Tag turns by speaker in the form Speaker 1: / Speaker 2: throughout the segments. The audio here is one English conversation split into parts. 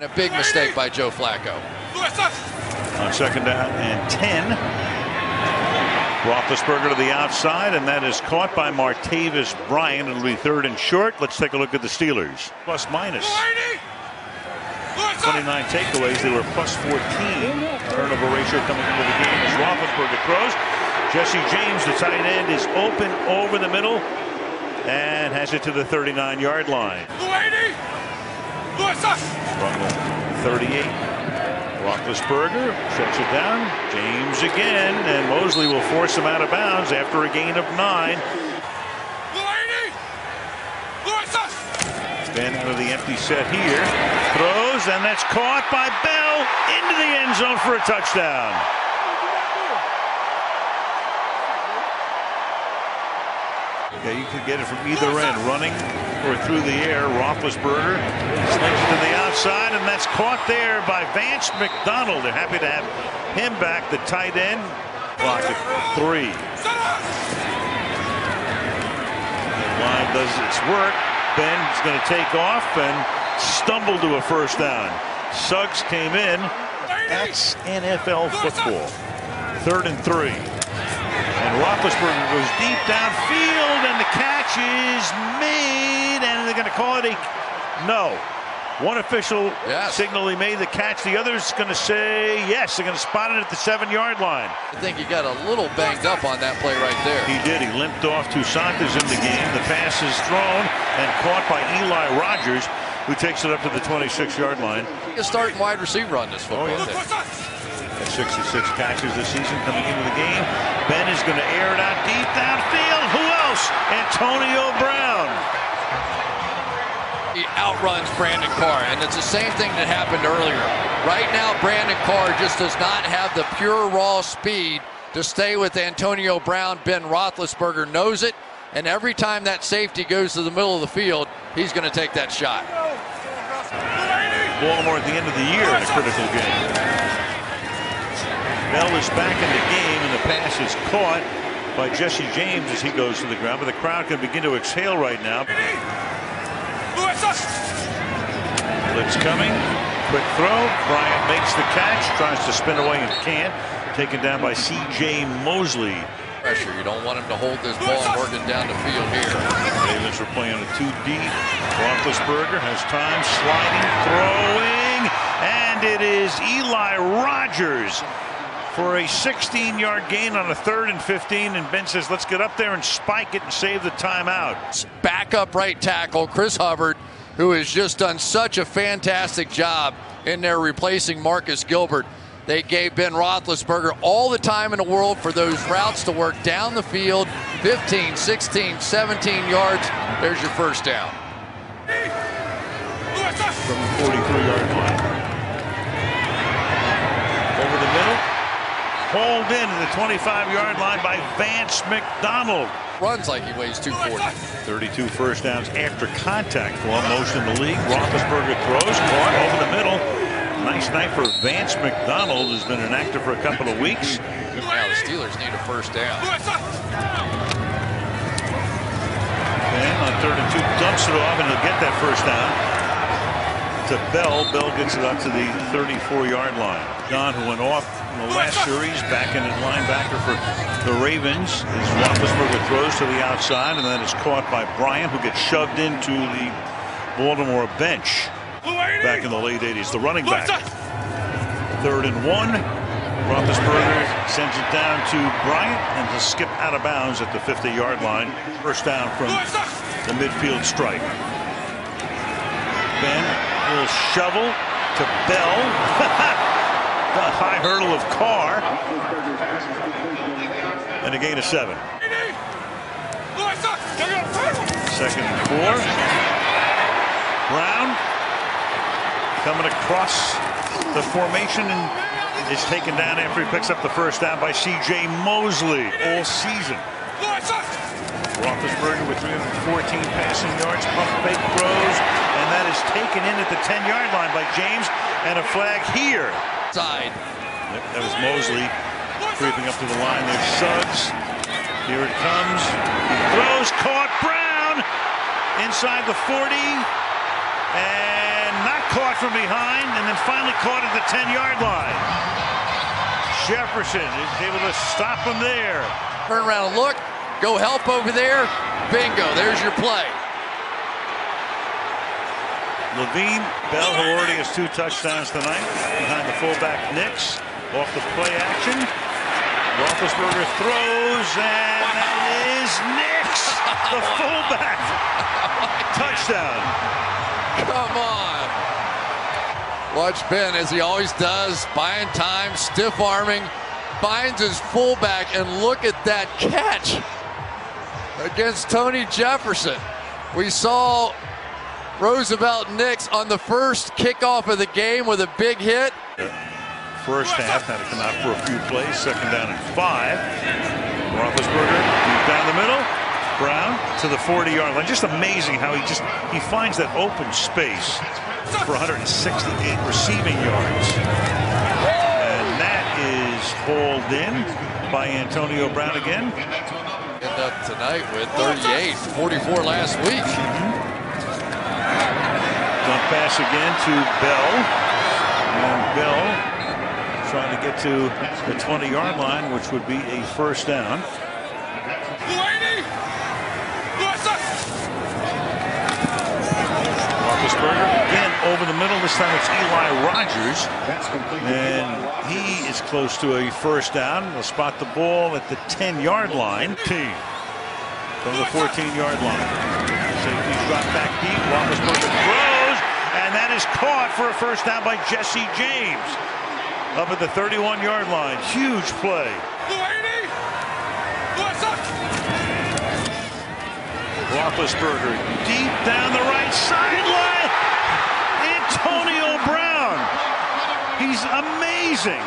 Speaker 1: And a big mistake by Joe Flacco.
Speaker 2: On second down and 10. Roethlisberger to the outside, and that is caught by Martavis Bryant. It'll be third and short. Let's take a look at the Steelers. Plus minus. 29 takeaways. They were plus 14. Turnover ratio coming into the game as Roethlisberger throws. Jesse James, the tight end, is open over the middle and has it to the 39-yard line. From 38. Roethlisberger shuts it down. James again, and Mosley will force him out of bounds after a gain of nine. Ben out of the empty set here. Throws, and that's caught by Bell into the end zone for a touchdown. Yeah, you could get it from either end, running or through the air. Roethlisberger slings it to the outside, and that's caught there by Vance McDonald. They're happy to have him back, the tight end. Clock at three. The line does its work. Ben's going to take off and stumble to a first down. Suggs came in. That's NFL football. Third and three. And Roethlisberger goes deep downfield, and the catch is made, and they're going to call it a no. One official
Speaker 1: yes.
Speaker 2: signal he made the catch. The other's going to say yes. They're going to spot it at the seven-yard line.
Speaker 1: I think he got a little banged up on that play right there.
Speaker 2: He did. He limped off. Toussaint's in the game. The pass is thrown and caught by Eli Rogers, who takes it up to the 26-yard line.
Speaker 1: He's starting wide receiver on this football.
Speaker 2: Oh, yeah. 66 catches this season coming into the game. Ben is going to air it out deep downfield. Who else? Antonio Brown.
Speaker 1: He outruns Brandon Carr, and it's the same thing that happened earlier. Right now, Brandon Carr just does not have the pure raw speed to stay with Antonio Brown. Ben Roethlisberger knows it, and every time that safety goes to the middle of the field, he's going to take that shot.
Speaker 2: Baltimore at the end of the year in a critical game. Bell is back in the game, and the pass is caught by Jesse James as he goes to the ground. But the crowd can begin to exhale right now. Blitz coming. Quick throw. Bryant makes the catch. Tries to spin away and can't. Taken down by C.J. Mosley.
Speaker 1: Pressure. You don't want him to hold this ball and work it down the field here.
Speaker 2: Ravens are playing a two deep. Roethlisberger has time. Sliding. Throwing. And it is Eli Rogers for a 16-yard gain on a third and 15, and Ben says, let's get up there and spike it and save the timeout.
Speaker 1: Backup right tackle, Chris Hubbard, who has just done such a fantastic job in there replacing Marcus Gilbert. They gave Ben Roethlisberger all the time in the world for those routes to work down the field, 15, 16, 17 yards. There's your first down.
Speaker 2: From 43 hauled in at the 25-yard line by Vance McDonald.
Speaker 1: Runs like he weighs 240.
Speaker 2: 32 first downs after contact for him. Most in the league. Roethlisberger throws, caught over the middle. Nice night for Vance McDonald, who's been inactive for a couple of weeks.
Speaker 1: Now the Steelers need a first down.
Speaker 2: And on third and two, dumps it off, and he'll get that first down to Bell. Bell gets it up to the 34-yard line. Don, who went off in the last series, back in at linebacker for the Ravens, as Roethlisberger throws to the outside, and then it's caught by Bryant, who gets shoved into the Baltimore bench back in the late 80s. The running back. Third and one. Roethlisberger sends it down to Bryant and to skip out of bounds at the 50-yard line. First down from the midfield stripe. Ben will shovel to Bell. the high hurdle of Carr. And a gain of seven. Second and four. Brown coming across the formation and is taken down after he picks up the first down by C.J. Mosley all season. Roethlisberger with 314 passing yards, pump fake taken in at the 10-yard line by James, and a flag here
Speaker 1: Side.
Speaker 2: That was Mosley creeping up to the line. There's Suggs. Here it comes. He throws, caught Brown inside the 40. And not caught from behind, and then finally caught at the 10-yard line. Jefferson is able to stop him there.
Speaker 1: Turn around and look. Go help over there. Bingo. There's your play.
Speaker 2: Le'Veon Bell, who already has two touchdowns tonight, behind the fullback Nix. Off the play action. Roethlisberger throws, and that is Nix, the fullback. Touchdown.
Speaker 1: Come on. Watch Ben, as he always does, buying time, stiff arming, finds his fullback, and look at that catch against Tony Jefferson. We saw Roosevelt Nix on the first kickoff of the game with a big hit.
Speaker 2: First half had to come out for a few plays. Second down and five. Roethlisberger deep down the middle. Brown to the 40-yard line. Just amazing how he just he finds that open space for 168 receiving yards. And that is hauled in by Antonio Brown again.
Speaker 1: End up tonight with 38, 44 last week. Mm-hmm.
Speaker 2: Dump pass again to Bell. And Bell trying to get to the 20-yard line, which would be a first down. Roethlisberger again over the middle. This time it's Eli Rogers. And he is close to a first down. They'll spot the ball at the 10-yard line. Team from the 14-yard line. Safety drop back deep. Roethlisberger throws, and that is caught for a first down by Jesse James. Up at the 31-yard line. Huge play. Roethlisberger deep down the right sideline. Antonio Brown. He's amazing.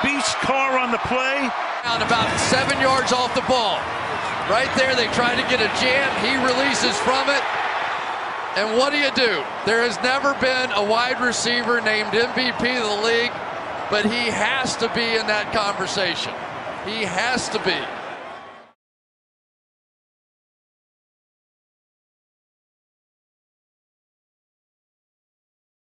Speaker 2: Beats Carr on the play.
Speaker 1: Down about seven yards off the ball. Right there, they try to get a jam. He releases from it. And what do you do? There has never been a wide receiver named MVP of the league, but he has to be in that conversation. He has to be.